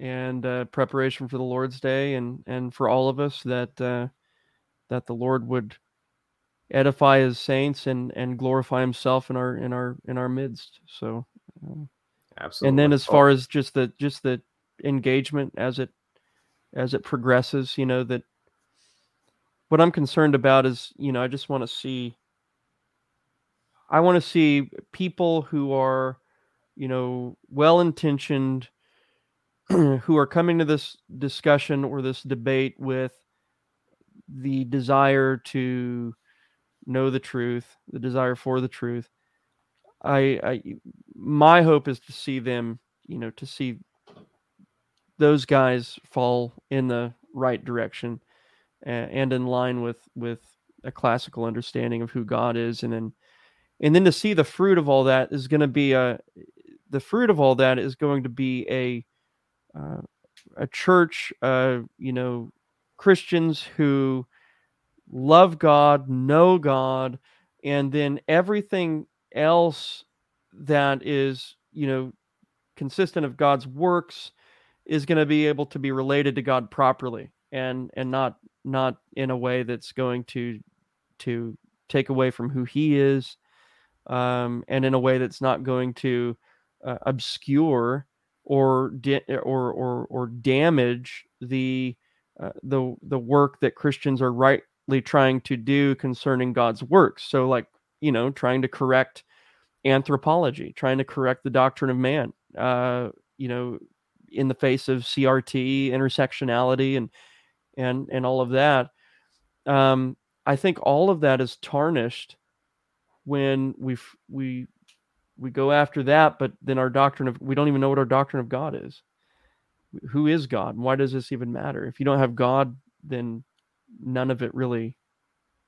and uh, preparation for the Lord's Day, and and for all of us that uh, that the Lord would edify His saints and and glorify Himself in our in our in our midst. So, um, absolutely. And then as far as just the just the engagement as it as it progresses, you know that what I'm concerned about is, you know, I just want to see I want to see people who are, you know, well intentioned, who are coming to this discussion or this debate with the desire to know the truth, the desire for the truth. I, I my hope is to see them, you know, to see those guys fall in the right direction and in line with with a classical understanding of who God is, and then and then to see the fruit of all that is going to be a the fruit of all that is going to be a uh, a church, uh, you know, Christians who love God, know God, and then everything else that is, you know, consistent of God's works is going to be able to be related to God properly and and not not in a way that's going to to take away from who he is um, and in a way that's not going to uh, obscure or, or or or damage the uh, the the work that Christians are rightly trying to do concerning God's works. So like you know trying to correct anthropology, trying to correct the doctrine of man. Uh, you know in the face of CRT, intersectionality, and and and all of that. Um, I think all of that is tarnished when we we we go after that, but then our doctrine of we don't even know what our doctrine of God is. Who is God? And why does this even matter? If you don't have God, then none of it really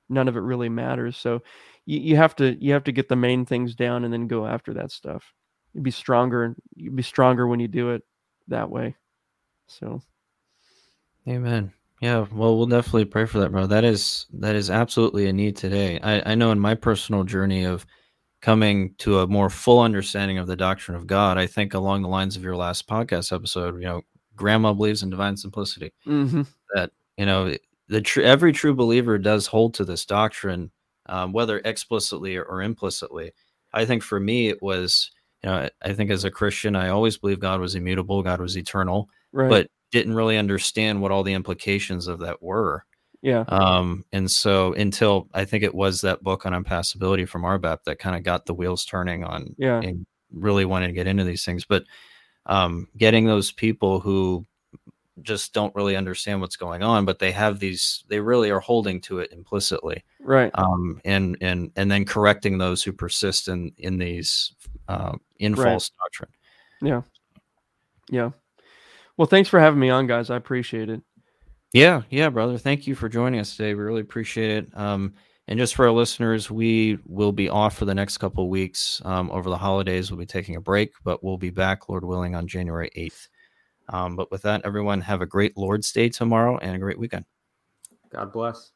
none of it really matters. So you, you have to you have to get the main things down and then go after that stuff. You'd be stronger you'd be stronger when you do it that way. So Amen. Yeah, well, we'll definitely pray for that, bro. That is that is absolutely a need today. I, I know in my personal journey of coming to a more full understanding of the doctrine of God, I think along the lines of your last podcast episode, you know, grandma believes in divine simplicity. mm-hmm. That you know, the tr- every true believer does hold to this doctrine, um, whether explicitly or, or implicitly. I think for me, it was, you know, I, I think as a Christian, I always believed God was immutable, God was eternal, right. but didn't really understand what all the implications of that were. yeah. Um, and so until I think it was that book on impassibility from RBAP that kind of got the wheels turning on Yeah. and really wanted to get into these things. But um, getting those people who just don't really understand what's going on, but they have these, they really are holding to it implicitly. Right. Um, and and and then correcting those who persist in in these uh, in Right. false doctrine. Yeah. Yeah. Well, thanks for having me on, guys. I appreciate it. Yeah, yeah, brother. Thank you for joining us today. We really appreciate it. Um, and just for our listeners, we will be off for the next couple of weeks um, over the holidays. We'll be taking a break, but we'll be back, Lord willing, on January 8th. Um, but with that, everyone, have a great Lord's Day tomorrow and a great weekend. God bless.